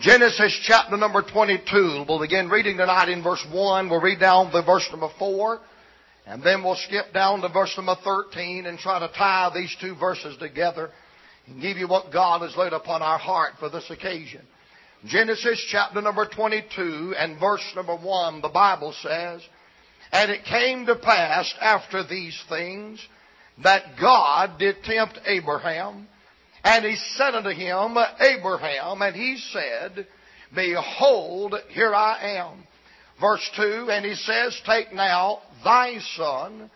Genesis chapter number 22. We'll begin reading tonight in verse 1. We'll read down to verse number 4. And then we'll skip down to verse number 13 and try to tie these two verses together and give you what God has laid upon our heart for this occasion. Genesis chapter number 22 and verse number 1, the Bible says, And it came to pass after these things that God did tempt Abraham, and he said unto him, Abraham, and he said, Behold, here I am. Verse 2, and he says, Take now thy son,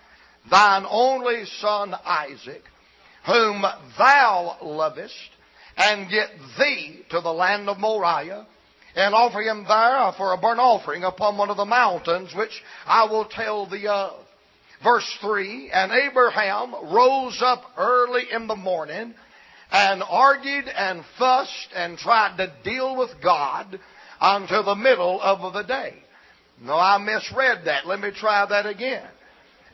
thine only son Isaac, whom thou lovest, and get thee to the land of Moriah, and offer him there for a burnt offering upon one of the mountains which I will tell thee of. Verse 3, and Abraham rose up early in the morning and argued and fussed and tried to deal with God until the middle of the day. No, I misread that. Let me try that again.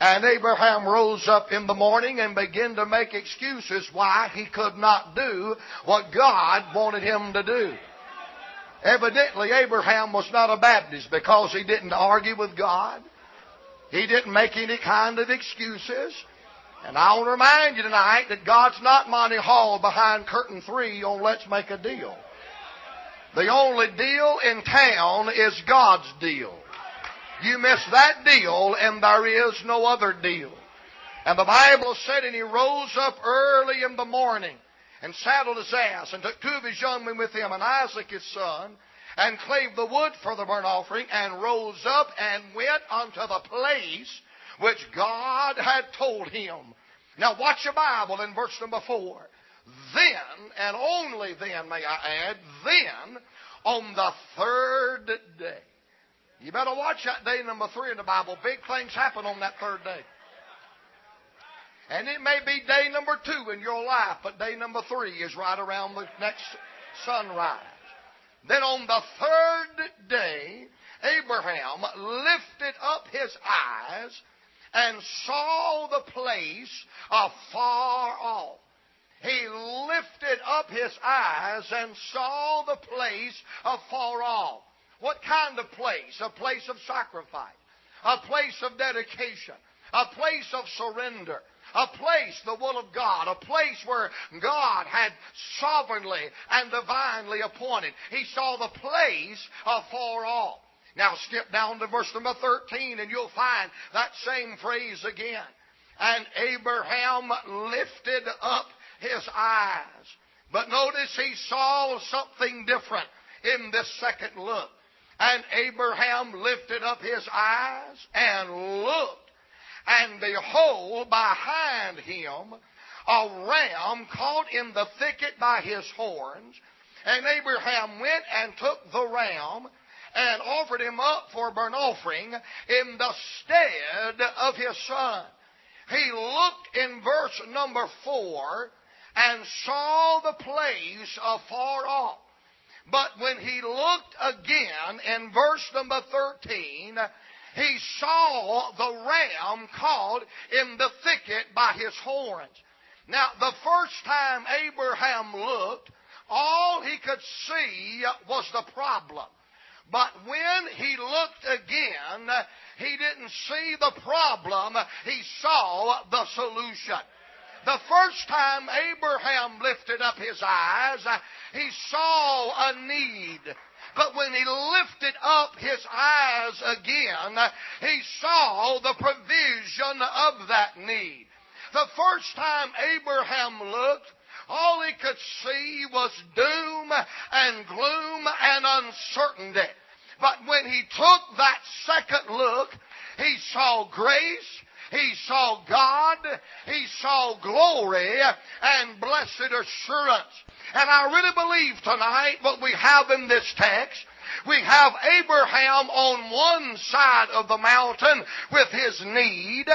And Abraham rose up in the morning and began to make excuses why he could not do what God wanted him to do. Evidently, Abraham was not a Baptist because he didn't argue with God. He didn't make any kind of excuses. And I want to remind you tonight that God's not Monty Hall behind curtain three on Let's Make a Deal. The only deal in town is God's deal. You miss that deal and there is no other deal. And the Bible said, and he rose up early in the morning and saddled his ass and took two of his young men with him and Isaac his son and clave the wood for the burnt offering and rose up and went unto the place which God had told him. Now watch your Bible in verse number four. Then, and only then may I add, then on the third day. You better watch that day number three in the Bible. Big things happen on that third day. And it may be day number two in your life, but day number three is right around the next sunrise. Then on the third day, Abraham lifted up his eyes and saw the place afar off. He lifted up his eyes and saw the place afar off. What kind of place? A place of sacrifice. A place of dedication. A place of surrender. A place, the will of God, a place where God had sovereignly and divinely appointed. He saw the place afar off. Now skip down to verse number 13 and you'll find that same phrase again. And Abraham lifted up his eyes. But notice he saw something different in this second look. And Abraham lifted up his eyes and looked, and behold, behind him a ram caught in the thicket by his horns. And Abraham went and took the ram and offered him up for a burnt offering in the stead of his son. He looked in verse number four and saw the place afar off. But when he looked again in verse number 13, he saw the ram caught in the thicket by his horns. Now, the first time Abraham looked, all he could see was the problem. But when he looked again, he didn't see the problem, he saw the solution. The first time Abraham lifted up his eyes, he saw a need. But when he lifted up his eyes again, he saw the provision of that need. The first time Abraham looked, all he could see was doom and gloom and uncertainty. But when he took that second look, he saw grace, he saw God, he saw glory, and blessed assurance. And I really believe tonight what we have in this text we have Abraham on one side of the mountain with his need,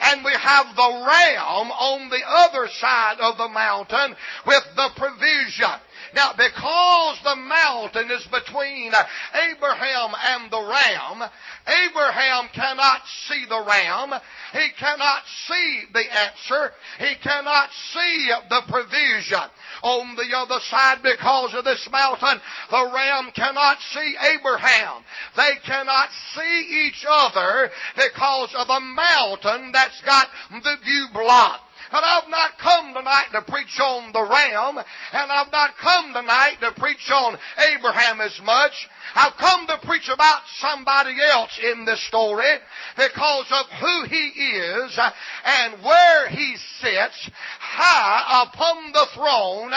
and we have the ram on the other side of the mountain with the provision. Now, because the mountain is between Abraham and the ram. Abraham cannot see the ram. He cannot see the answer. He cannot see the provision. On the other side, because of this mountain, the ram cannot see Abraham. They cannot see each other because of a mountain that's got the view blocked. But I've not come tonight to preach on the ram, and I've not come tonight to preach on Abraham as much. I've come to preach about somebody else in this story because of who he is and where he sits high upon the throne.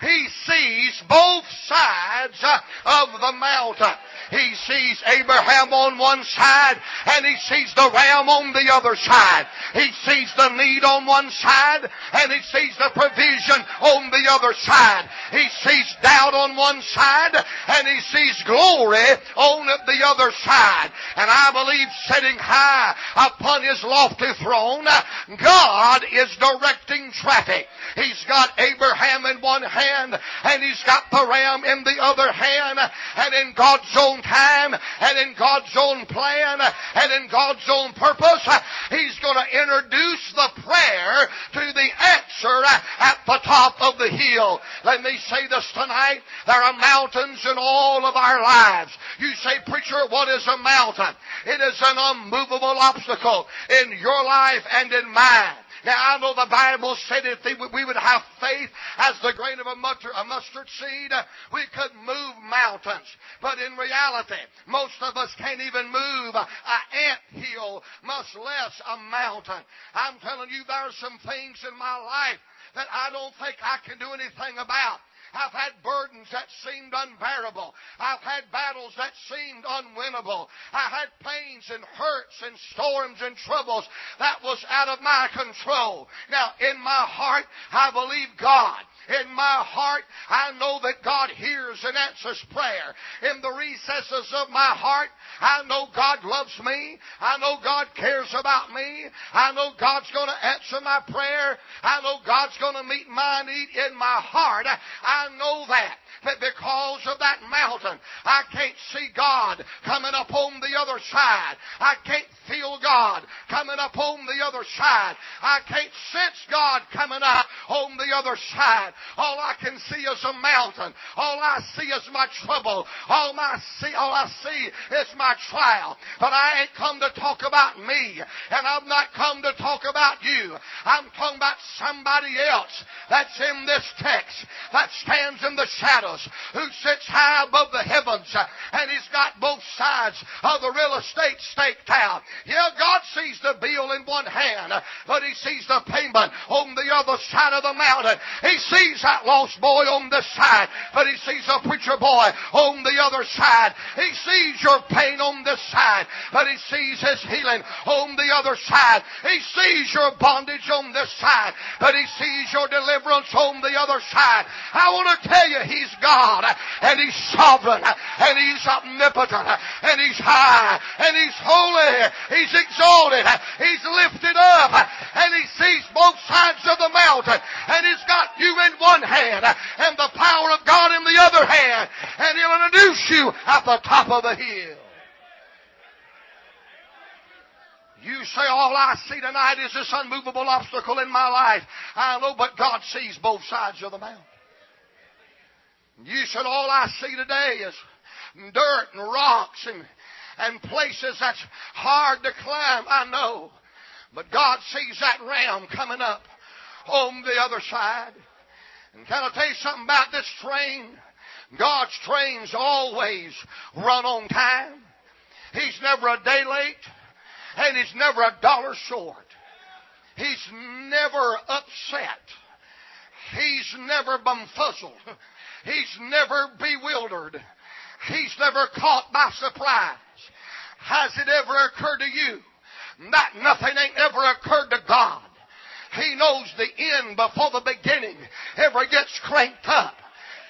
He sees both sides of the mountain. He sees Abraham on one side and he sees the ram on the other side. He sees the need on one side and he sees the provision on the other side. He sees doubt on one side and he sees glory on the other side. And I believe sitting high upon his lofty throne, God is directing traffic. He's got Abraham in one hand and he's got the ram in the other hand and in God's own time and in God's own plan and in God's own purpose, He's going to introduce the prayer to the answer at the top of the hill. Let me say this tonight. There are mountains in all of our lives. You say, preacher, what is a mountain? It is an unmovable obstacle in your life and in mine. Now I know the Bible said if we would have faith as the grain of a mustard, a mustard seed, we could move mountains. But in reality, most of us can't even move an ant hill, much less a mountain. I'm telling you, there are some things in my life that I don't think I can do anything about. I've had burdens that seemed unbearable. I've had battles that seemed unwinnable. I had pains and hurts and storms and troubles that was out of my control. Now, in my heart, I believe God. In my heart, I know that God hears and answers prayer. In the recesses of my heart, I know God loves me. I know God cares about me. I know God's going to answer my prayer. I know God's going to meet my need in my heart. I know that. But because of that mountain, I can't see God coming up on the other side. I can't feel God coming up on the other side. I can't sense God coming up on the other side. All I can see is a mountain. All I see is my trouble. All I see, all I see is my trial. But I ain't come to talk about me, and I've not come to talk about you. I'm talking about somebody else that's in this text that stands in the shadows, who sits high above the heavens, and he's got both sides of the real estate staked out. Yeah, God sees the bill in one hand, but he sees the payment on the other side of the mountain. He sees that lost boy on this side, but he sees a preacher boy on the other side. He sees your pain on this side, but he sees his healing on the other side. He sees your bondage on this side, but he sees your deliverance on the other side. I want to tell you, he's God, and he's sovereign, and he's omnipotent, and he's high, and he's holy, he's exalted, he's lifted up, and he sees both sides of the mountain, and he's got you in one hand and the power of God in the other hand. And He'll introduce you at the top of the hill. You say, all I see tonight is this unmovable obstacle in my life. I know, but God sees both sides of the mountain. You said, all I see today is dirt and rocks and, and places that's hard to climb. I know. But God sees that ram coming up on the other side. And can I tell you something about this train? God's trains always run on time. He's never a day late, and he's never a dollar short. He's never upset. He's never bumfuzzled. He's never bewildered. He's never caught by surprise. Has it ever occurred to you that nothing ain't ever occurred to God? He knows the end before the beginning ever gets cranked up.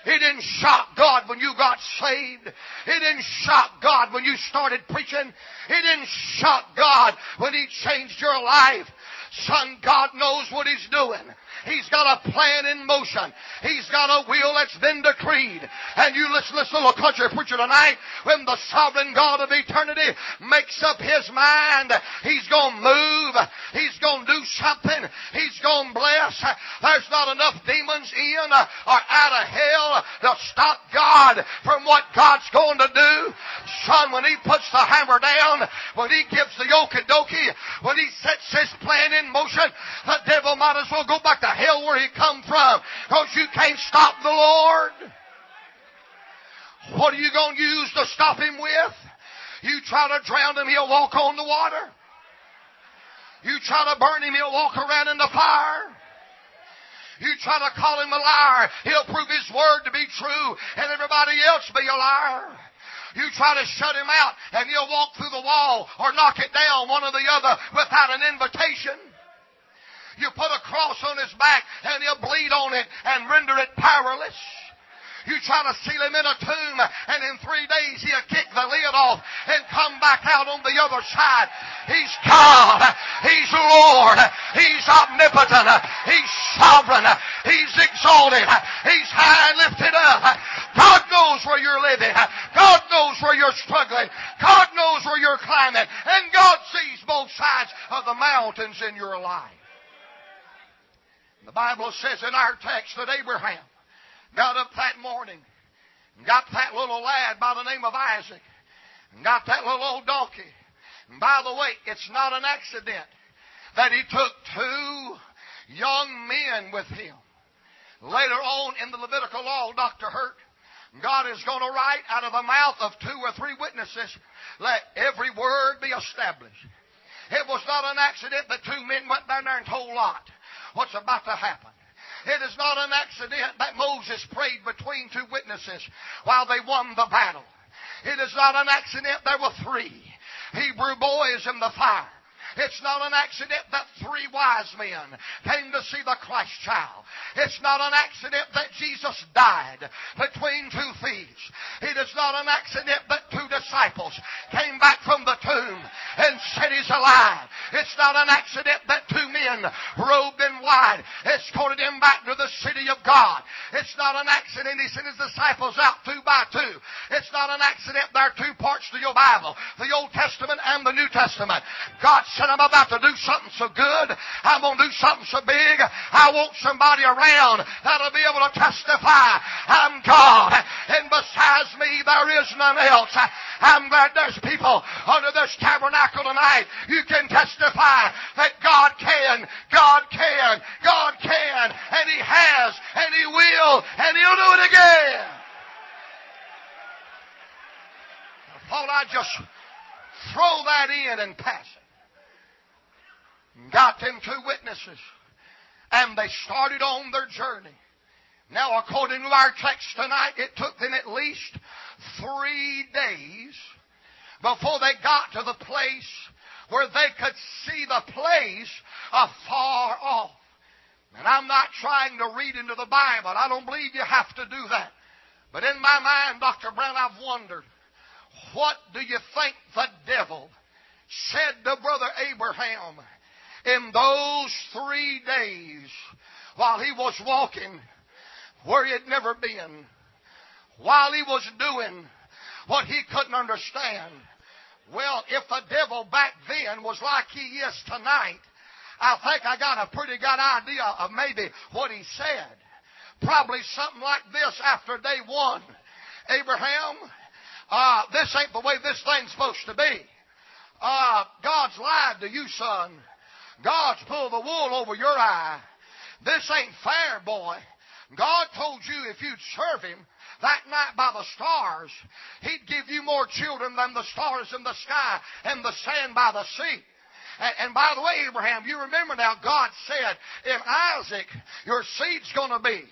It didn't shock God when you got saved. It didn't shock God when you started preaching. It didn't shock God when He changed your life. Son, God knows what He's doing. He's got a plan in motion. He's got a will that's been decreed. And you listen to this little country preacher tonight, when the sovereign God of eternity makes up His mind, He's gonna move. He's gonna do something. He's gonna bless. There's not enough demons in or out of hell to stop God from what God's going to do. Son, when He puts the hammer down, when He gives the okie dokie, when He sets His plan in motion, the devil might as well go back to hell where he come from. Because you can't stop the Lord. What are you going to use to stop him with? You try to drown him, he'll walk on the water. You try to burn him, he'll walk around in the fire. You try to call him a liar, he'll prove his word to be true and everybody else be a liar. You try to shut him out and he'll walk through the wall or knock it down one or the other without an invitation. You put a cross on his back and he'll bleed on it and render it powerless. You try to seal him in a tomb and in three days he'll kick the lid off and come back out on the other side. He's God. He's Lord. He's omnipotent. He's sovereign. He's exalted. He's high and lifted up. God knows where you're living. God knows where you're struggling. God knows where you're climbing. And God sees both sides of the mountains in your life. The Bible says in our text that Abraham got up that morning and got that little lad by the name of Isaac and got that little old donkey. And by the way, it's not an accident that he took two young men with him. Later on in the Levitical law, Dr. Hurt, God is going to write out of the mouth of two or three witnesses, let every word be established. It was not an accident that two men went down there and told Lot what's about to happen. It is not an accident that Moses prayed between two witnesses while they won the battle. It is not an accident there were three Hebrew boys in the fire. It's not an accident that three wise men came to see the Christ child. It's not an accident that Jesus died between two thieves. It is not an accident that two disciples came back from the tomb and said he's alive. It's not an accident that two men robed in white escorted him back to the city of God. It's not an accident he sent his disciples out two by two. It's not an accident there are two parts to your Bible, the Old Testament and the New Testament. God said, I'm about to do something so good. I'm going to do something so big. I want somebody around that'll be able to testify. I'm God. And besides me, there is none else. I'm glad there's people under this tabernacle tonight. You can testify that God can, God can, God can, and He has, and He will, and He'll do it again. I thought I'd just throw that in and pass it got them two witnesses, and they started on their journey. Now, according to our text tonight, it took them at least three days before they got to the place where they could see the place afar off. And I'm not trying to read into the Bible. I don't believe you have to do that. But in my mind, Dr. Brown, I've wondered, what do you think the devil said to Brother Abraham in those three days while he was walking where he had never been, while he was doing what he couldn't understand. Well, if the devil back then was like he is tonight, I think I got a pretty good idea of maybe what he said. Probably something like this after day one. Abraham, uh, this ain't the way this thing's supposed to be. Uh, God's lied to you, son. God's pulled the wool over your eye. This ain't fair, boy. God told you if you'd serve Him that night by the stars, He'd give you more children than the stars in the sky and the sand by the sea. And, and by the way, Abraham, you remember now, God said, in Isaac, your seed's gonna be.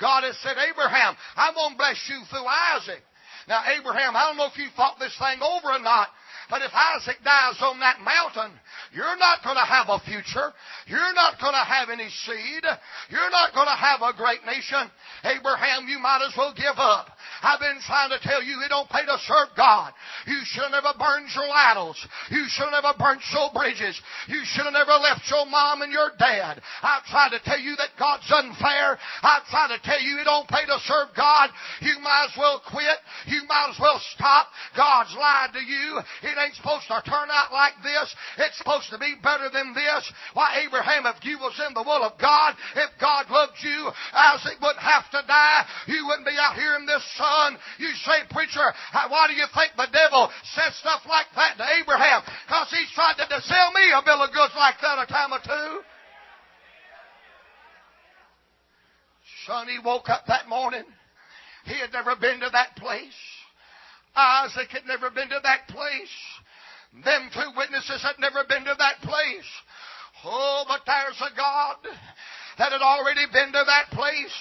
God has said, Abraham, I'm gonna bless you through Isaac. Now, Abraham, I don't know if you thought this thing over or not, But if Isaac dies on that mountain, you're not going to have a future. You're not going to have any seed. You're not going to have a great nation. Abraham, you might as well give up. I've been trying to tell you it don't pay to serve God. You should have never burned your laddles. You should have never burnt your bridges. You should have never left your mom and your dad. I've tried to tell you that God's unfair. I've tried to tell you it don't pay to serve God. You might as well quit. You might as well stop. God's lied to you. It ain't supposed to turn out like this. It's supposed to be better than this. Why, Abraham, if you was in the will of God, if God loved you, Isaac wouldn't have to die. You wouldn't be out here in this sun. You say, preacher, why do you think the devil said stuff like that to Abraham? Because he's tried to sell me a bill of goods like that a time or two. Son, he woke up that morning. He had never been to that place. Isaac had never been to that place. Them two witnesses had never been to that place. Oh, but there's a God that had already been to that place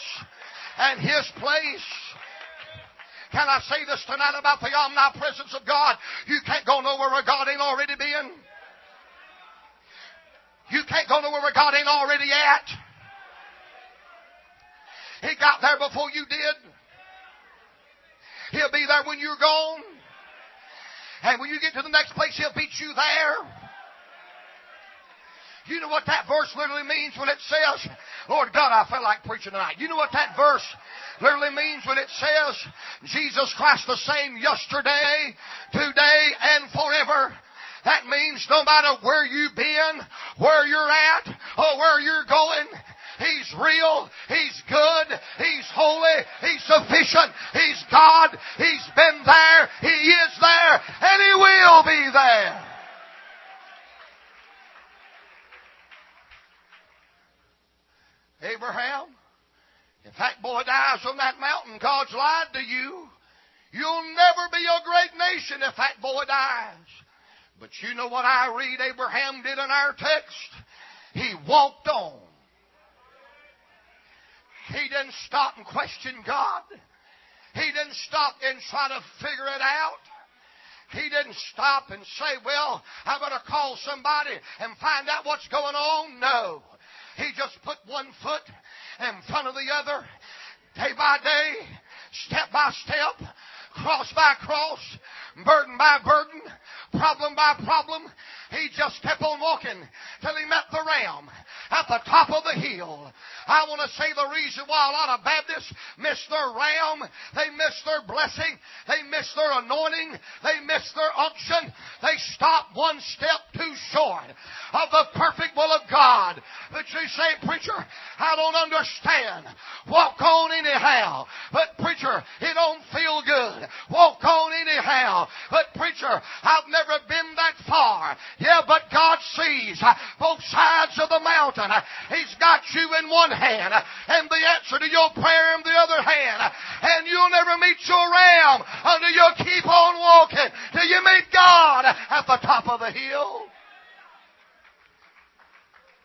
and his place. Can I say this tonight about the omnipresence of God? You can't go nowhere where God ain't already been. You can't go nowhere where God ain't already at. He got there before you did. He'll be there when you're gone. And when you get to the next place, He'll beat you there. You know what that verse literally means when it says, Lord God, I felt like preaching tonight. You know what that verse literally means when it says, Jesus Christ the same yesterday, today, and forever. That means no matter where you've been, where you're at, or where you're going, He's real. He's good. He's holy. He's sufficient. He's God. He's been there. He is there. And He will be there. Abraham, if that boy dies on that mountain, God's lied to you. You'll never be a great nation if that boy dies. But you know what I read Abraham did in our text? He walked on. He didn't stop and question God. He didn't stop and try to figure it out. He didn't stop and say, well, I better call somebody and find out what's going on. No. He just put one foot in front of the other, day by day, step by step, cross by cross, burden by burden, problem by problem. He just kept on walking till he met the ram at the top of the hill. I want to say the reason why a lot of Baptists miss their ram, they miss their blessing, they miss their anointing, they miss their unction. They stop one step too short of the perfect will of God. But you say, preacher, I don't understand. Walk on anyhow. But preacher, it don't feel good. Walk on anyhow. But preacher, I've never been that far. Yeah, but God sees uh, both sides of the mountain. Uh, he's got you in one hand uh, and the answer to your prayer in the other hand. And you'll never meet your ram until you keep on walking till you meet God at the top of the hill.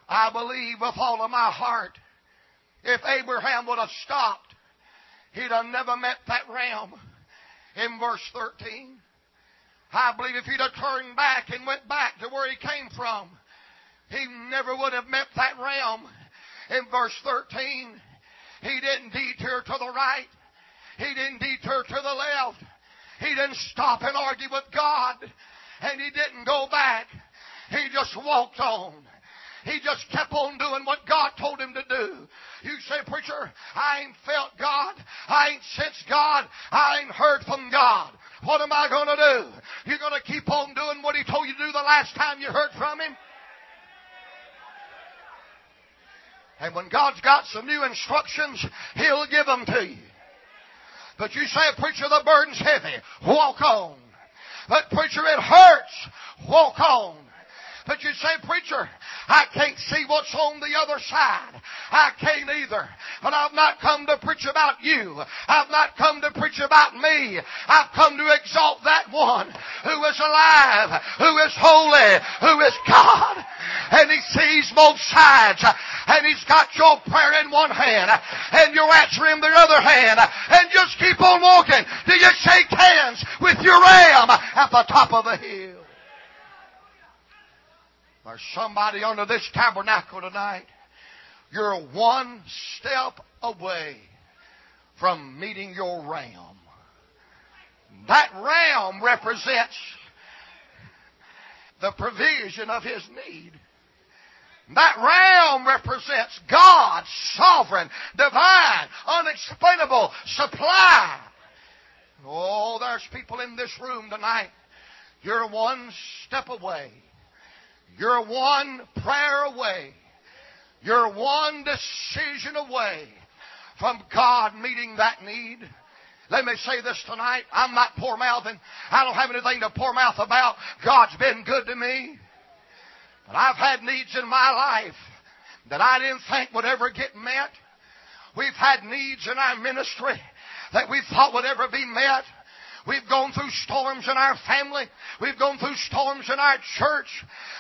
I believe with all of my heart, if Abraham would have stopped, he'd have never met that ram in verse 13. I believe if he'd have turned back and went back to where he came from, he never would have met that ram. In verse 13, he didn't detour to the right. He didn't detour to the left. He didn't stop and argue with God. And he didn't go back. He just walked on. He just kept on doing what God told him to do. You say, preacher, I ain't felt God. I ain't sensed God. I ain't heard from God. What am I going to do? You're going to keep on doing what He told you to do the last time you heard from Him? And when God's got some new instructions, He'll give them to you. But you say, preacher, the burden's heavy. Walk on. But preacher, it hurts. Walk on. But you say, preacher, I can't see what's on the other side. I can't either. But I've not come to preach about you. I've not come to preach about me. I've come to exalt that one who is alive, who is holy, who is God. And he sees both sides. And he's got your prayer in one hand and your answer in the other hand. And just keep on walking till you shake hands with your ram at the top of the hill. There's somebody under this tabernacle tonight. You're one step away from meeting your ram. That ram represents the provision of his need. That ram represents God's sovereign, divine, unexplainable supply. Oh, there's people in this room tonight. You're one step away. You're one prayer away. You're one decision away from God meeting that need. Let me say this tonight. I'm not poor mouthing. I don't have anything to poor mouth about. God's been good to me. But I've had needs in my life that I didn't think would ever get met. We've had needs in our ministry that we thought would ever be met. We've gone through storms in our family. We've gone through storms in our church.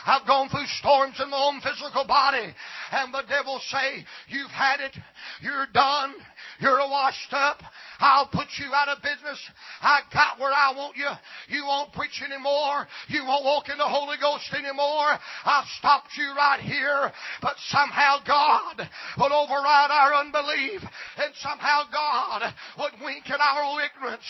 I've gone through storms in my own physical body. And the devil say, you've had it. You're done. You're washed up. I'll put you out of business. I got where I want you. You won't preach anymore. You won't walk in the Holy Ghost anymore. I've stopped you right here. But somehow God would override our unbelief. And somehow God would wink at our ignorance.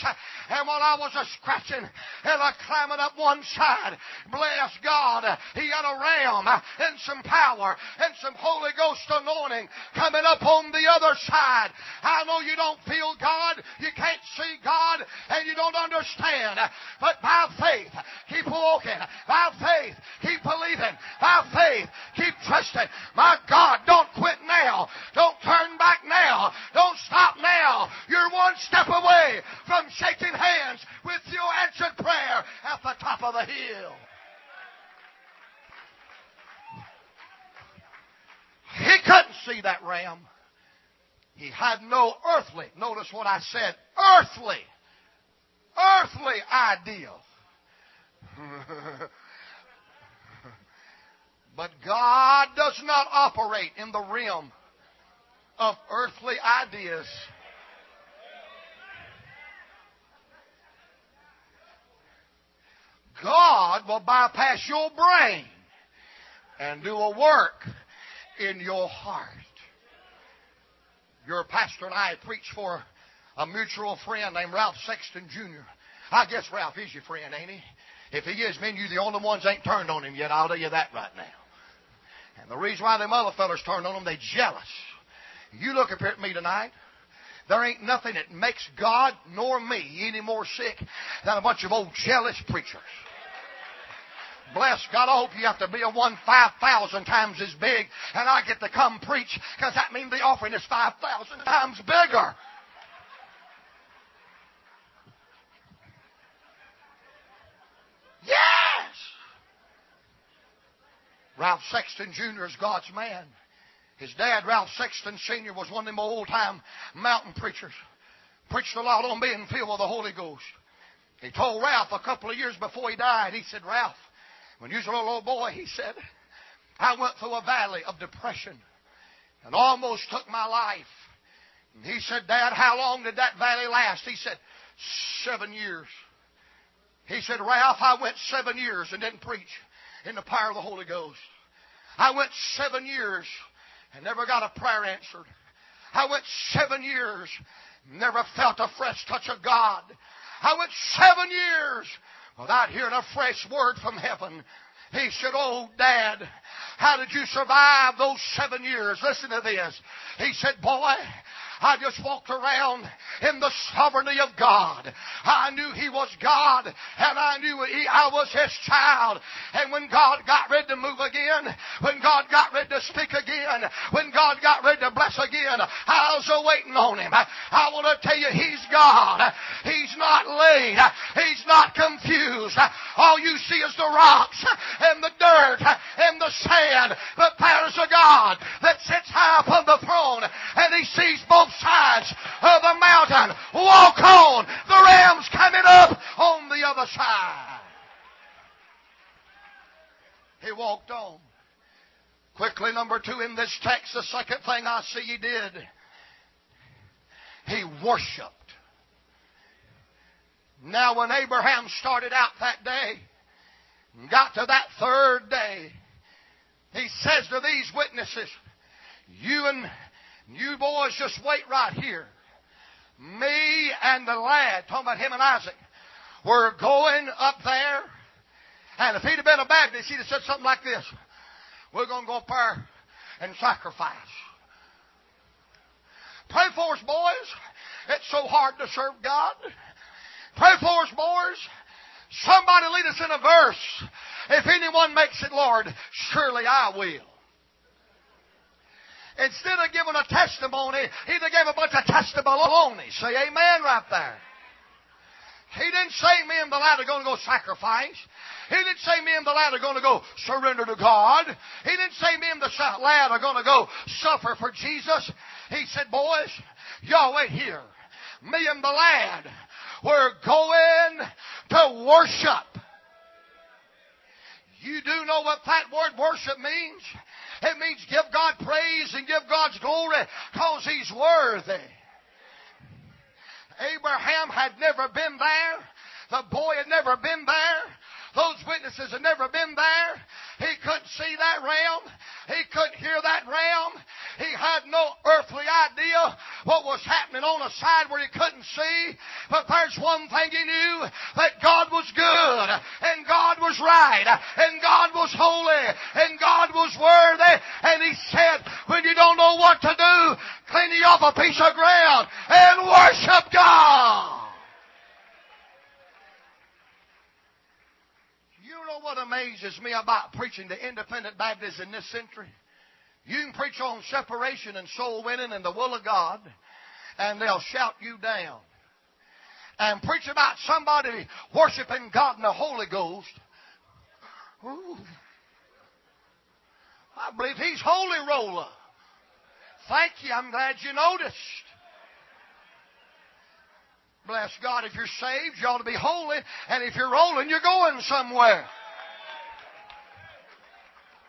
And while I was a scratching and a climbing up one side, bless God, He had a ram and some power and some Holy Ghost anointing coming up on the other side. I know you don't feel God. God. You can't see God and you don't understand. But by faith, keep walking. By faith, keep believing. By faith, keep trusting. My God, don't quit now. Don't turn back now. Don't stop now. You're one step away from shaking hands with your answered prayer at the top of the hill. He couldn't see that ram. He had no earthly, notice what I said, earthly, earthly idea. but God does not operate in the realm of earthly ideas. Will bypass your brain and do a work in your heart. Your pastor and I preached for a mutual friend named Ralph Sexton Jr. I guess Ralph is your friend, ain't he? If he is, me and you the only ones ain't turned on him yet. I'll tell you that right now. And the reason why them other fellas turned on him, they jealous. You look up here at me tonight. There ain't nothing that makes God nor me any more sick than a bunch of old jealous preachers. Bless God, I hope you have to be a one 5,000 times as big and I get to come preach because that means the offering is 5,000 times bigger. Yes! Ralph Sexton Jr. is God's man. His dad, Ralph Sexton Sr., was one of them old time mountain preachers. Preached a lot on being filled with the Holy Ghost. He told Ralph a couple of years before he died, he said, Ralph, when you was a little old boy, he said, I went through a valley of depression and almost took my life. And he said, Dad, how long did that valley last? He said, seven years. He said, Ralph, I went seven years and didn't preach in the power of the Holy Ghost. I went seven years and never got a prayer answered. I went seven years, never felt a fresh touch of God. I went seven years without hearing a fresh word from heaven. He said, Oh, Dad, how did you survive those seven years? Listen to this. He said, Boy, I just walked around in the sovereignty of God. I knew He was God, and I knew he, I was His child. And when God got ready to move again, when God got ready to speak again, when God got ready to bless again, I was waiting on Him. I, want to tell you, He's God. He's not late. He's not confused. All you see is the rocks and the dirt and the sand. But there's a God that sits high upon the throne, and He sees both both sides of the mountain. Walk on. The ram's coming up on the other side. He walked on. Quickly, number two in this text, the second thing I see he did, he worshiped. Now, when Abraham started out that day, got to that third day, he says to these witnesses, You and you boys just wait right here. Me and the lad, talking about him and Isaac, we're going up there. And if he'd have been a Baptist, he'd have said something like this. We're going to go up there and sacrifice. Pray for us, boys. It's so hard to serve God. Pray for us, boys. Somebody lead us in a verse. If anyone makes it, Lord, surely I will. Instead of giving a testimony, he gave a bunch of testimonies. Say amen right there. He didn't say me and the lad are going to go sacrifice. He didn't say me and the lad are going to go surrender to God. He didn't say me and the lad are going to go suffer for Jesus. He said, boys, y'all wait here. Me and the lad, we're going to worship. You do know what that word worship means? It means give God praise and give God's glory because He's worthy. Abraham had never been there. The boy had never been there. Those witnesses had never been there. He couldn't see that realm. He couldn't hear that realm. He had no earthly idea what was happening on a side where he couldn't see. But there's one thing he knew, that God was good, and God was right, and God was holy, and God was worthy. And he said, when you don't know what to do, clean you off a piece of ground and worship God. Know what amazes me about preaching to independent Baptists in this century? You can preach on separation and soul winning and the will of God, and they'll shout you down. And preach about somebody worshiping God in the Holy Ghost. Ooh. I believe he's holy roller. Thank you. I'm glad you noticed. Bless God. If you're saved, you ought to be holy. And if you're rolling, you're going somewhere.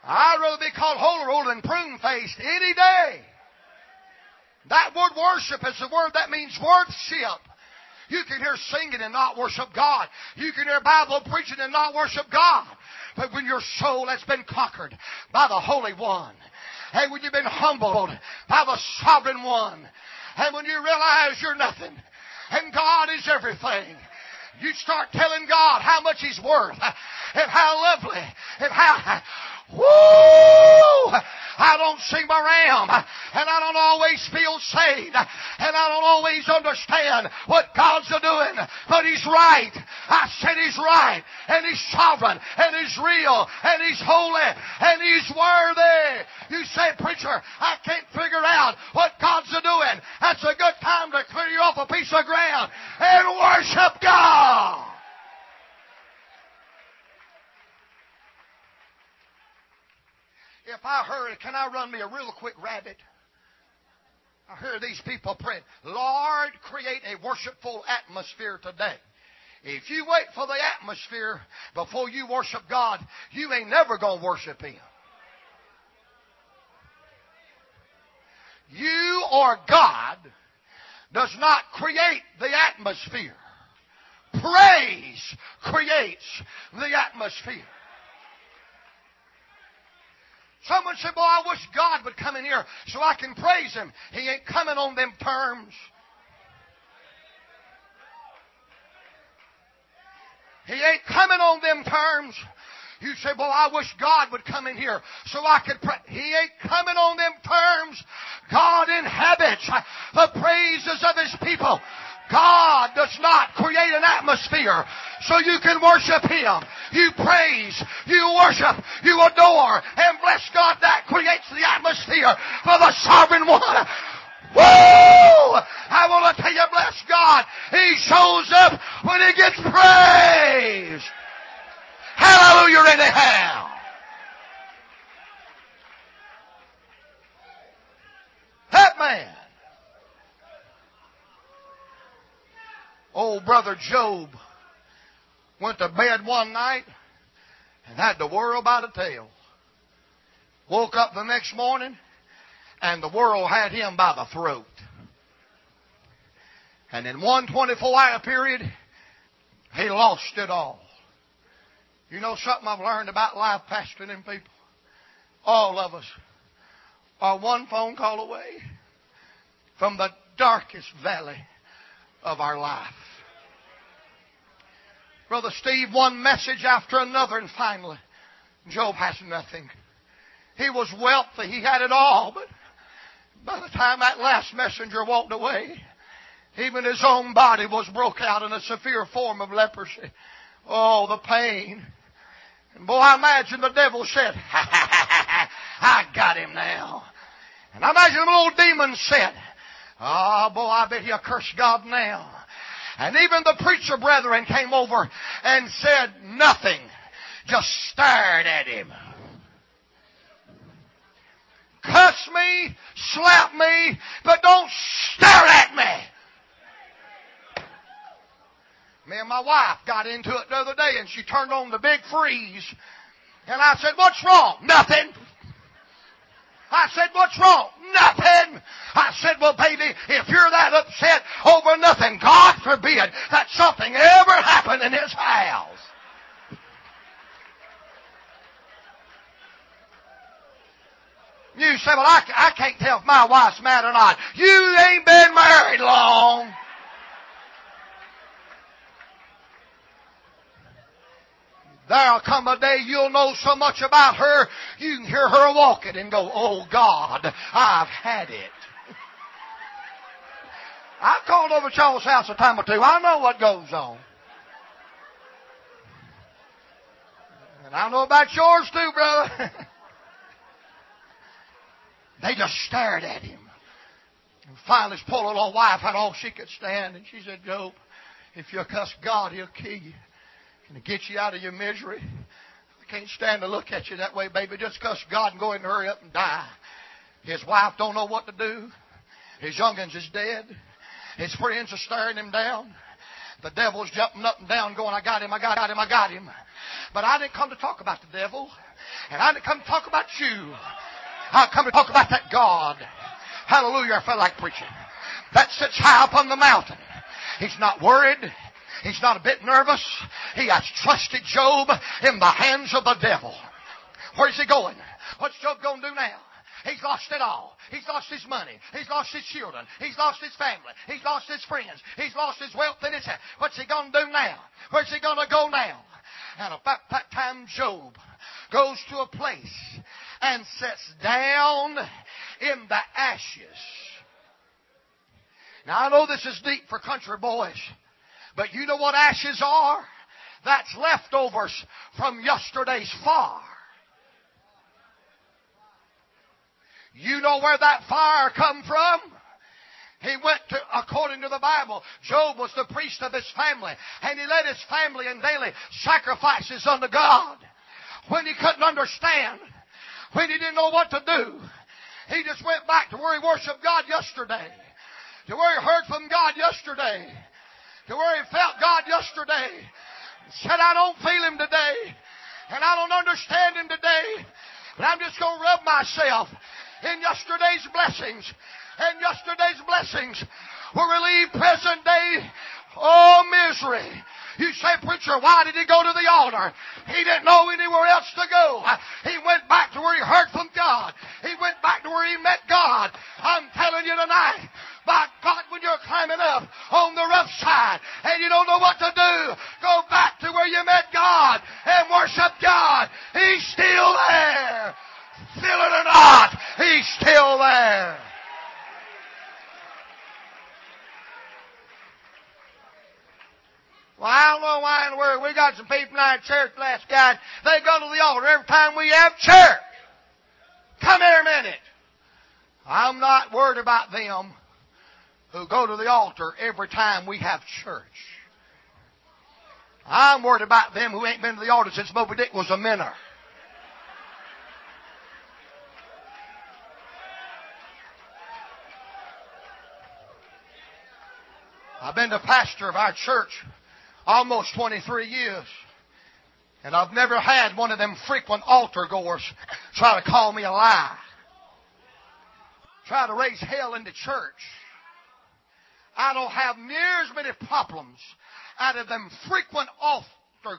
I'd rather be called holy roller than prune faced any day. That word worship is the word that means worship. You can hear singing and not worship God. You can hear Bible preaching and not worship God. But when your soul has been conquered by the Holy One, and when you've been humbled by the Sovereign One, and when you realize you're nothing, and God is everything, you start telling God how much He's worth, and how lovely, and how Woo! I don't see my ram, and I don't always feel saved, and I don't always understand what God's doing, but He's right. I said He's right, and He's sovereign, and He's real, and He's holy, and He's worthy. You say, preacher, I can't figure out what God's doing. That's a good time to clear you off a piece of ground and worship God. If I heard, can I run me a real quick rabbit? I hear these people praying, Lord, create a worshipful atmosphere today. If you wait for the atmosphere before you worship God, you ain't never going to worship Him. You or God does not create the atmosphere. Praise creates the atmosphere. Someone said, Boy, I wish God would come in here so I can praise Him. He ain't coming on them terms. He ain't coming on them terms. You say, well, I wish God would come in here so I could pray. He ain't coming on them terms. God inhabits the praises of His people. God does not create an atmosphere so you can worship Him. You praise, you worship, you adore, and bless God. That creates the atmosphere for the sovereign one. Woo! I want to tell you, bless God. He shows up when He gets praised. Hallelujah anyhow. That man Old brother Job went to bed one night and had the world by the tail. Woke up the next morning and the world had him by the throat. And in one 24 hour period, he lost it all. You know something I've learned about life pastoring in people? All of us are one phone call away from the darkest valley of our life. Brother Steve, one message after another, and finally, Job has nothing. He was wealthy, he had it all, but by the time that last messenger walked away, even his own body was broke out in a severe form of leprosy. Oh, the pain. And boy, I imagine the devil said, ha ha ha ha, I got him now. And I imagine the old demon said, oh boy, I bet he'll curse God now. And even the preacher brethren came over and said nothing, just stared at him. Cuss me, slap me, but don't stare at me. Me and my wife got into it the other day and she turned on the big freeze. And I said, what's wrong? Nothing. I said, what's wrong? Nothing. I said, well baby, if you're that upset over nothing, God forbid that something ever happened in this house. You say, well I, I can't tell if my wife's mad or not. You ain't been married long. There'll come a day you'll know so much about her, you can hear her walking and go, oh God, I've had it. I've called over Charles' house a time or two. I know what goes on. And I know about yours too, brother. they just stared at him. And finally, his poor little wife had all she could stand, and she said, Job, if you cuss God, he'll kill you. Can it get you out of your misery? I can't stand to look at you that way, baby. Just cuss God and go ahead and hurry up and die. His wife don't know what to do. His youngins is dead. His friends are staring him down. The devil's jumping up and down going, I got him, I got him, I got him. But I didn't come to talk about the devil. And I didn't come to talk about you. I come to talk about that God. Hallelujah, I felt like preaching. That sits high up on the mountain. He's not worried. He's not a bit nervous. He has trusted Job in the hands of the devil. Where's he going? What's Job going to do now? He's lost it all. He's lost his money. He's lost his children. He's lost his family. He's lost his friends. He's lost his wealth and his health. What's he going to do now? Where's he going to go now? And about that time, Job goes to a place and sits down in the ashes. Now I know this is deep for country boys. But you know what ashes are? That's leftovers from yesterday's fire. You know where that fire come from? He went to, according to the Bible, Job was the priest of his family, and he led his family in daily sacrifices unto God. When he couldn't understand, when he didn't know what to do, he just went back to where he worshiped God yesterday, to where he heard from God yesterday to where he felt God yesterday. Said, I don't feel him today. And I don't understand him today. But I'm just going to rub myself in yesterday's blessings. And yesterday's blessings will relieve present day, oh, misery. You say, preacher, why did he go to the altar? He didn't know anywhere else to go. He went back to where he heard from God. He went back to where he met God. I'm telling you tonight, by God, when you're climbing up on the rough side and you don't know what to do, go back to where you met God and worship God. He's still there. Feel it or not, He's still there. Well, I don't know why in the world. We got some people in our church last guys. They go to the altar every time we have church. Come here a minute. I'm not worried about them who go to the altar every time we have church. I'm worried about them who ain't been to the altar since Moby Dick was a minnow. I've been the pastor of our church almost 23 years. And I've never had one of them frequent altar goers try to call me a lie. Try to raise hell in the church. I don't have near as many problems out of them frequent altar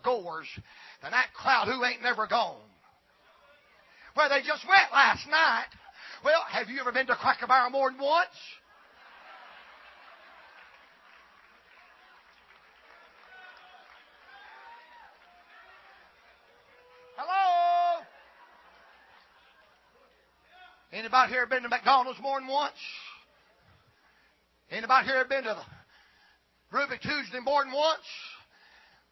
goers than that crowd who ain't never gone. where they just went last night. Well, have you ever been to Cracker Barrel more than once? Anybody here been to McDonald's more than once? Anybody here been to the Ruby Tuesday more than once?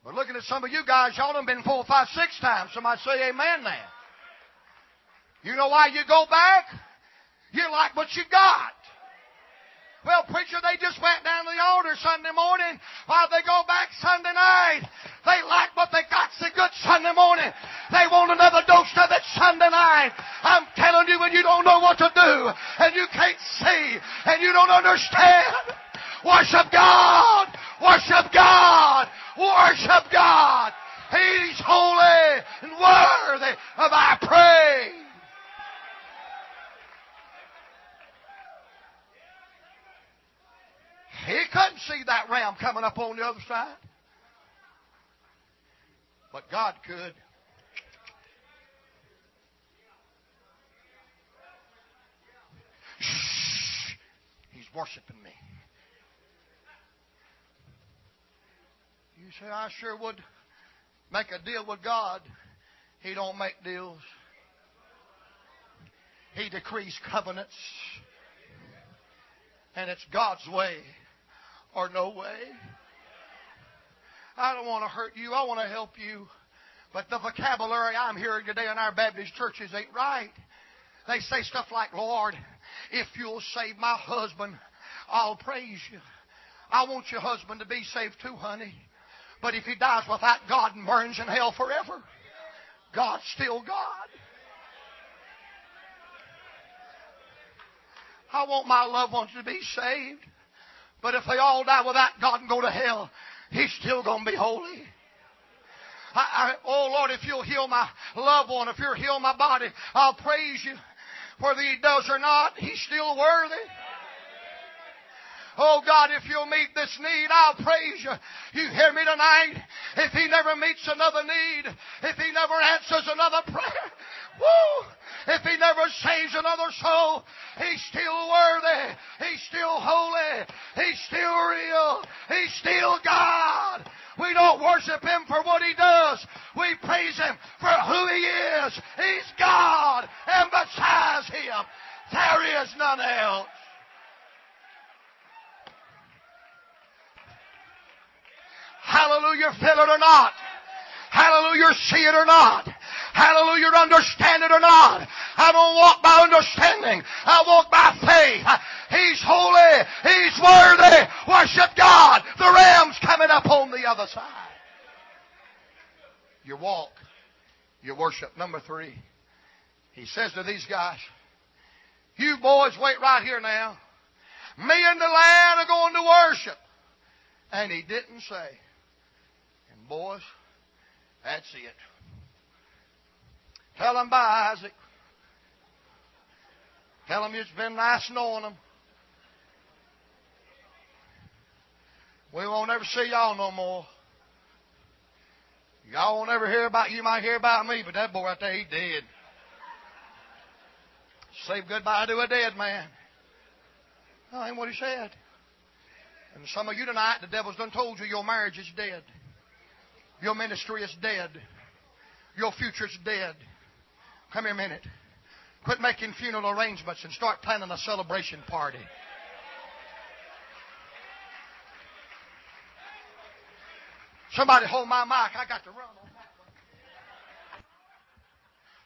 But looking at some of you guys, y'all done been four, five, six times. Somebody say amen now. You know why you go back? You like what you got. Well, preacher, they just went down to the altar Sunday morning. While they go back Sunday night, they like what they got so good Sunday morning. They want another dose of it Sunday night. I'm telling you, when you don't know what to do, and you can't see, and you don't understand, worship God! Worship God! Worship God! He's holy and worthy of our praise. He couldn't see that ram coming up on the other side. But God could. Shh. He's worshiping me. You say, I sure would make a deal with God. He don't make deals. He decrees covenants. And it's God's way or no way. I don't want to hurt you. I want to help you. But the vocabulary I'm hearing today in our Baptist churches ain't right. They say stuff like, Lord, if you'll save my husband, I'll praise you. I want your husband to be saved too, honey. But if he dies without God and burns in hell forever, God's still God. I want my loved ones to be saved. But if they all die without God and go to hell, He's still going to be holy. I, I, oh Lord, if you'll heal my loved one, if you'll heal my body, I'll praise you. Whether He does or not, He's still worthy. Oh God, if you'll meet this need, I'll praise you. You hear me tonight? If He never meets another need, if He never answers another prayer, woo! If He never saves another soul, He's still worthy. He's still holy. He's still real. He's still God. We don't worship Him for what He does. We praise Him for who He is. He's God. And besides Him, there is none else. Hallelujah, feel it or not. Hallelujah, see it or not. Hallelujah, understand it or not. I don't walk by understanding. I walk by faith. He's holy. He's worthy. Worship God. The ram's coming up on the other side. Your walk, your worship. Number three. He says to these guys, you boys wait right here now. Me and the lad are going to worship. And he didn't say, boys. That's it. Tell them bye, Isaac. Tell them it's been nice knowing them. We won't ever see y'all no more. Y'all won't ever hear about you might hear about me, but that boy right there, he dead. Say goodbye to a dead man. That ain't what he said. And some of you tonight, the devil's done told you your marriage is dead. Your ministry is dead. Your future is dead. Come here a minute. Quit making funeral arrangements and start planning a celebration party. Somebody hold my mic. I got to run on that one.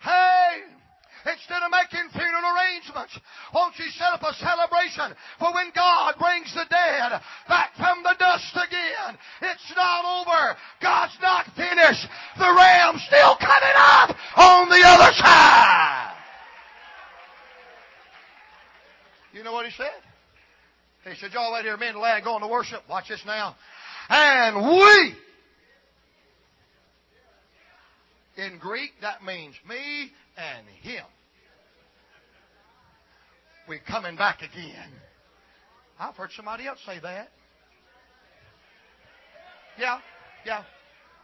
Hey! Instead of making funeral arrangements, won't you set up a celebration for when God brings the dead back from the dust again? It's not over. God's not finished. The ram's still coming up on the other side. You know what he said? He said, y'all right here, men and lad going to worship. Watch this now. And we in Greek, that means me and him. We're coming back again. I've heard somebody else say that. Yeah, yeah.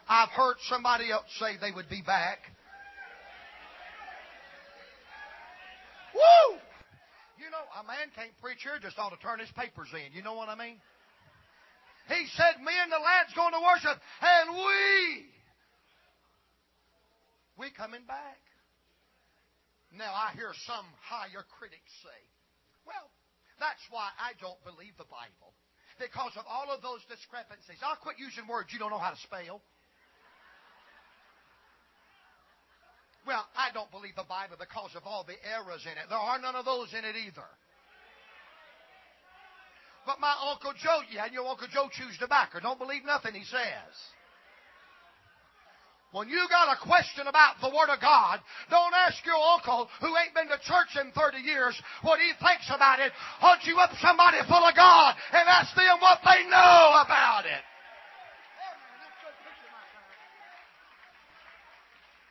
I've heard somebody else say they would be back. Woo! You know, a man can't preach here, just ought to turn his papers in. You know what I mean? He said, Me and the lad's going to worship, and we, we coming back. Now I hear some higher critics say, well, that's why I don't believe the Bible. Because of all of those discrepancies. I'll quit using words you don't know how to spell. Well, I don't believe the Bible because of all the errors in it. There are none of those in it either. But my Uncle Joe, yeah, and your Uncle Joe chews tobacco. Don't believe nothing he says. When you got a question about the Word of God, don't ask your uncle who ain't been to church in 30 years what he thinks about it. Hunt you up somebody full of God and ask them what they know about it.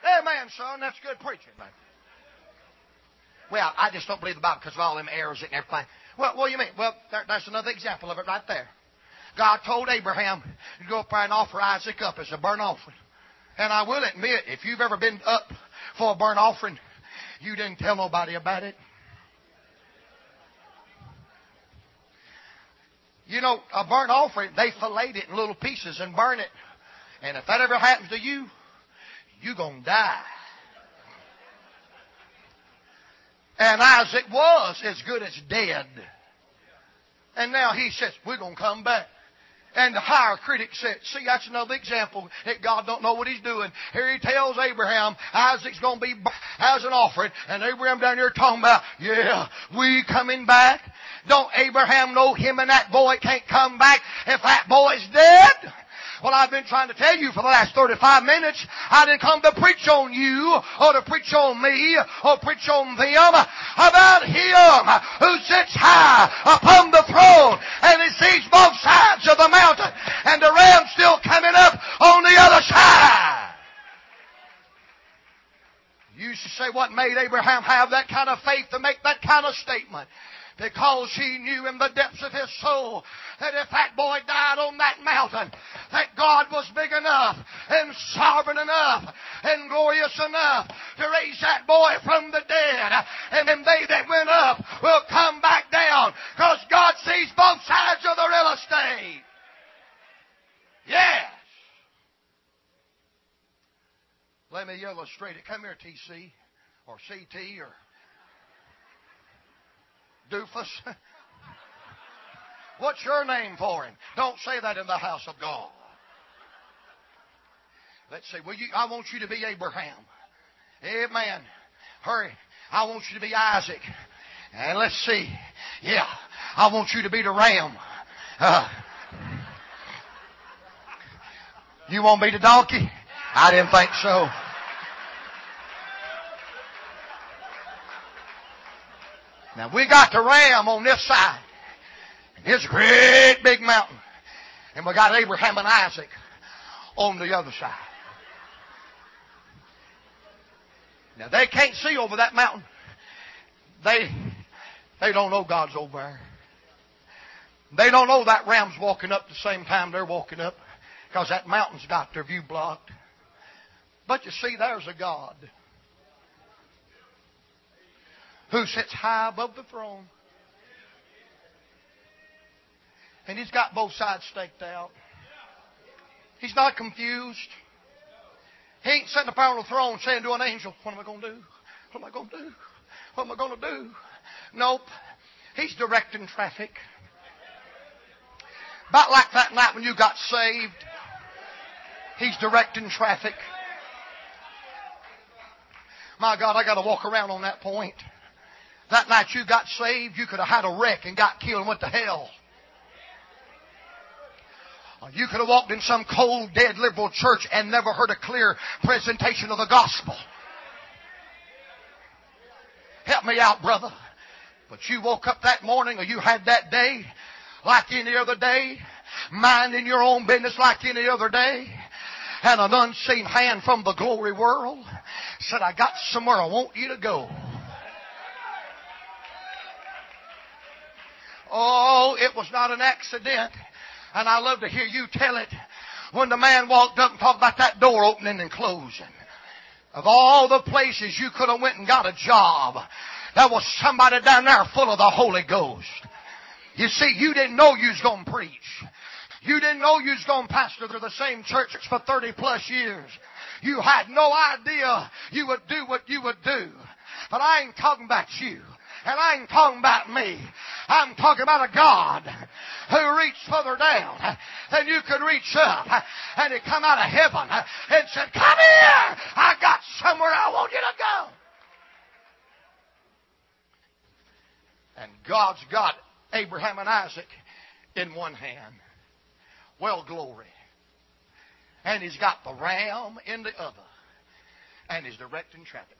Amen, son. That's good preaching, man. Well, I just don't believe the Bible because of all them errors and everything. Well, what do you mean? Well, there, that's another example of it right there. God told Abraham to go up there and offer Isaac up as a burnt offering. And I will admit, if you've ever been up for a burnt offering, you didn't tell nobody about it. You know, a burnt offering, they fillet it in little pieces and burn it. And if that ever happens to you, you're going to die. And Isaac was as good as dead. And now he says, we're going to come back. And the higher critic said, see, that's another example that God don't know what he's doing. Here he tells Abraham, Isaac's going to be as an offering. And Abraham down here talking about, yeah, we coming back. Don't Abraham know him and that boy can't come back if that boy's dead? Well, I've been trying to tell you for the last 35 minutes, I didn't come to preach on you, or to preach on me, or preach on them, about Him who sits high upon the throne, and He sees both sides of the mountain, and the ram still coming up on the other side. You should say what made Abraham have that kind of faith to make that kind of statement because he knew in the depths of his soul that if that boy died on that mountain, that God was big enough and sovereign enough and glorious enough to raise that boy from the dead. And then they that went up will come back down because God sees both sides of the real estate. Yes. Let me illustrate it. Come here, TC or CT or doofus. What's your name for him? Don't say that in the house of God. Let's see. Well, you, I want you to be Abraham. Amen. Hurry. I want you to be Isaac. And let's see. Yeah. I want you to be the ram. Uh, you want to be the donkey? I didn't think so. Now we got the ram on this side. It's a great big mountain. And we got Abraham and Isaac on the other side. Now they can't see over that mountain. They, they don't know God's over there. They don't know that ram's walking up the same time they're walking up because that mountain's got their view blocked. But you see, there's a God who sits high above the throne. And he's got both sides staked out. He's not confused. He ain't sitting up on the throne saying to an angel, What am I going to do? What am I going to do? What am I going to do? Nope. He's directing traffic. About like that night when you got saved. He's directing traffic. My God, I got to walk around on that point. That night you got saved, you could have had a wreck and got killed and went to hell. You could have walked in some cold, dead liberal church and never heard a clear presentation of the gospel. Help me out, brother. But you woke up that morning or you had that day like any other day, minding your own business like any other day, and an unseen hand from the glory world said, I got somewhere I want you to go. Oh, it was not an accident. And I love to hear you tell it when the man walked up and talked about that door opening and closing. Of all the places you could have went and got a job, there was somebody down there full of the Holy Ghost. You see, you didn't know you was going to preach. You didn't know you was going to pastor to the same church for 30 plus years. You had no idea you would do what you would do. But I ain't talking about you. And I ain't talking about me. I'm talking about a God who reached further down than you could reach up. And he come out of heaven and said, come here. I got somewhere I want you to go. And God's got Abraham and Isaac in one hand. Well, glory. And he's got the ram in the other. And he's directing traffic.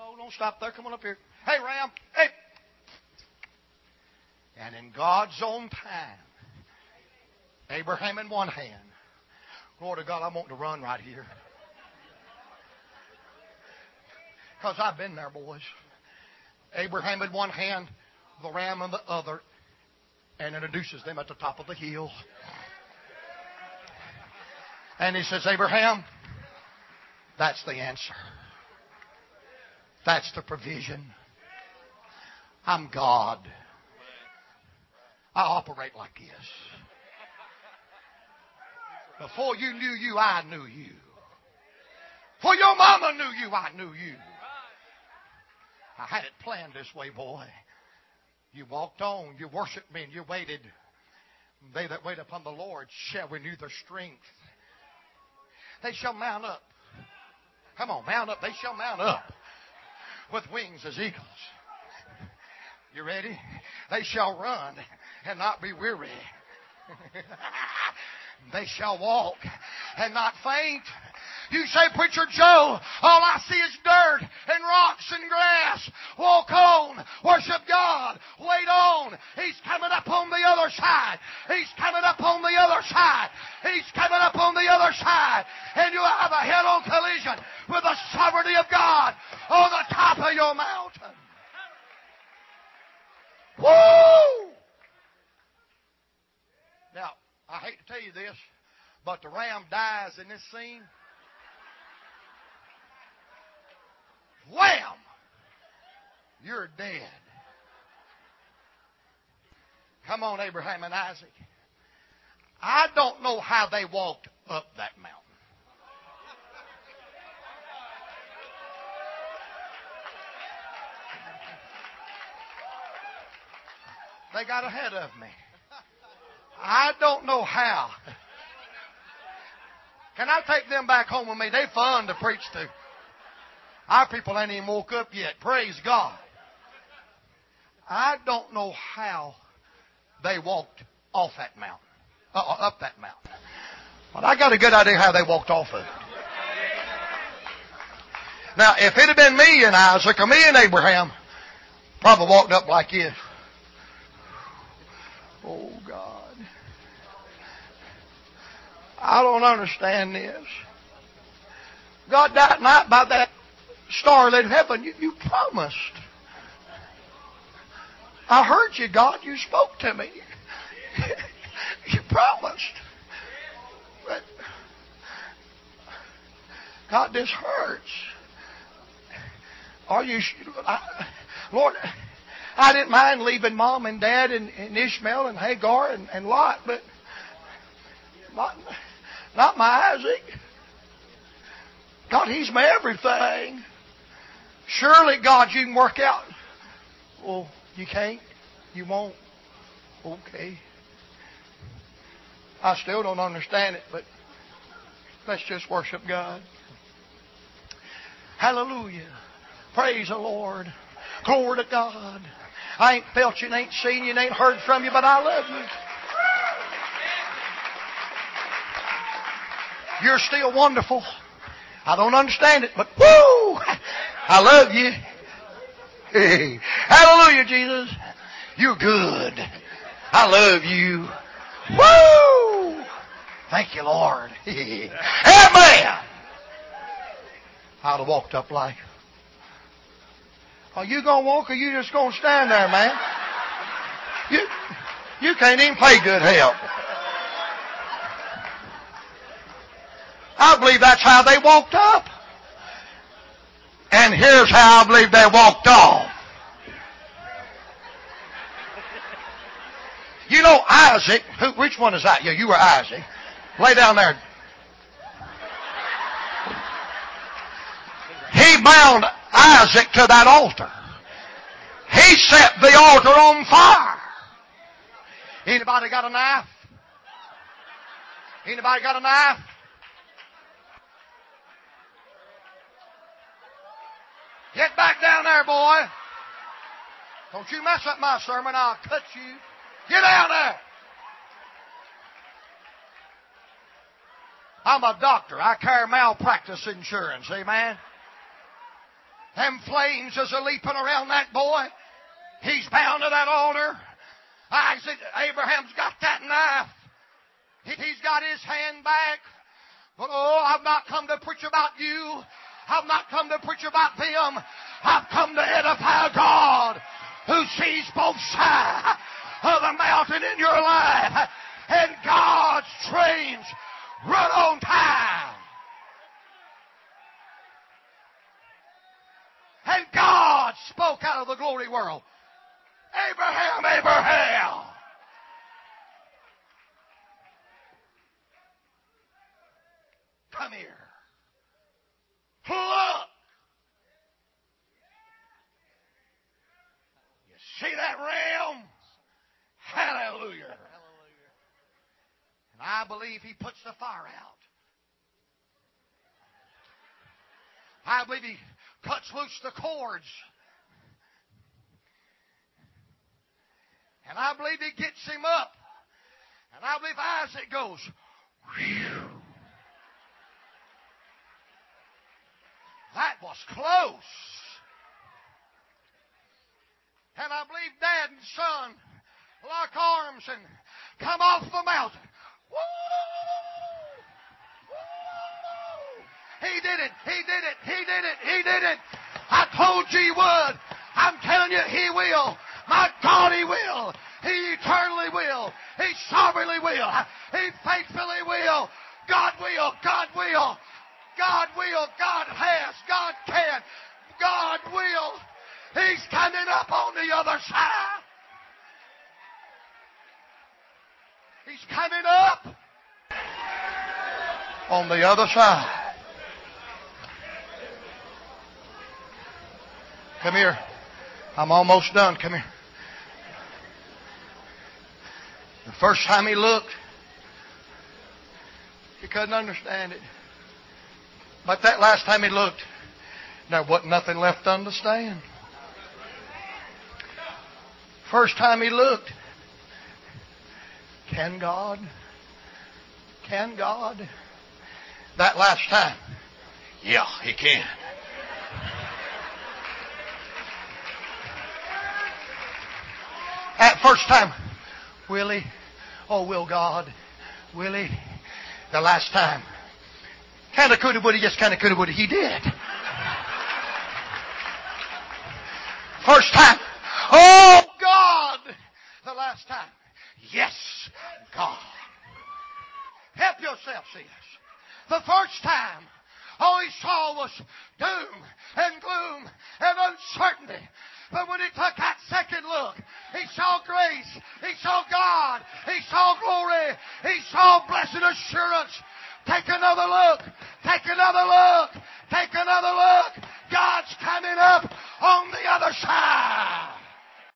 No, don't stop there. Come on up here. Hey, ram. Hey. And in God's own time, Abraham in one hand. Lord of God, I'm want to run right here. Because I've been there, boys. Abraham in one hand, the ram in the other, and introduces them at the top of the hill. And he says, Abraham, that's the answer. That's the provision. I'm God. I operate like this. Before you knew you, I knew you. Before your mama knew you, I knew you. I had it planned this way, boy. You walked on, you worshiped me, and you waited. They that wait upon the Lord shall renew their strength. They shall mount up. Come on, mount up. They shall mount up with wings as eagles. You ready? They shall run and not be weary. they shall walk and not faint. You say, Preacher Joe, all I see is dirt and rocks and grass. Walk on. Worship God. Wait on. He's coming up on the other side. He's coming up on the other side. He's coming up on the other side. And you'll have a head-on collision with the sovereignty of God on the top of your mountain. Woo! I hate to tell you this, but the ram dies in this scene. Wham! You're dead. Come on, Abraham and Isaac. I don't know how they walked up that mountain. They got ahead of me. I don't know how. Can I take them back home with me? They fun to preach to. Our people ain't even woke up yet. Praise God. I don't know how they walked off that mountain, uh, up that mountain. But I got a good idea how they walked off of it. Now, if it had been me and Isaac or me and Abraham, probably walked up like this. Oh God. I don't understand this. God died not by that starlit heaven. You, you promised. I heard you, God. You spoke to me. you promised. But God, this hurts. Are you, I, Lord? I didn't mind leaving mom and dad and, and Ishmael and Hagar and, and Lot, but not my Isaac. Eh? God, he's my everything. Surely, God, you can work out. Well, you can't. You won't. Okay. I still don't understand it, but let's just worship God. Hallelujah. Praise the Lord. Glory to God. I ain't felt you, and ain't seen you, and ain't heard from you, but I love you. You're still wonderful. I don't understand it, but woo! I love you. Hey, hallelujah, Jesus. You're good. I love you. Woo! Thank you, Lord. Amen. I'd have walked up like. Are you gonna walk or you just gonna stand there, man? You, you can't even play good help. I believe that's how they walked up. And here's how I believe they walked off. You know Isaac, who, which one is that? Yeah, you were Isaac. Lay down there. He bound Isaac to that altar. He set the altar on fire. Anybody got a knife? Anybody got a knife? Get back down there, boy. Don't you mess up my sermon, I'll cut you. Get down there. I'm a doctor. I carry malpractice insurance. Amen. Them flames is a leaping around that boy. He's bound to that altar. Isaac, Abraham's got that knife. He's got his hand back. But oh, I've not come to preach about you. I've not come to preach about them. I've come to edify God who sees both sides of the mountain in your life. And God's trains run on time. And God spoke out of the glory world. Abraham, Abraham. Come here. Look. You see that ram? Hallelujah. And I believe he puts the fire out. I believe he cuts loose the cords. And I believe he gets him up. And I believe Isaac goes, Whew. That was close. And I believe dad and son lock arms and come off the mountain. Woo! He did it. He did it. He did it. He did it. I told you he would. I'm telling you, he will. My God, he will. He eternally will. He sovereignly will. He faithfully will. God will. God will. God will. God has. God can. God will. He's coming up on the other side. He's coming up on the other side. Come here. I'm almost done. Come here. The first time he looked, he couldn't understand it. But that last time he looked, there wasn't nothing left to understand. First time he looked, can God? Can God? That last time, yeah, He can. That first time, will He? Oh, will God? Will He? The last time, kind of coulda, woulda, just kind of coulda, woulda. He did. First time, oh God! The last time, yes, God. Help yourself, this. The first time, all he saw was doom and gloom and uncertainty. But when he took that second look, he saw grace, he saw God, he saw glory, he saw blessed assurance. Take another look. Take another look. Take another look. God's coming up on the other side.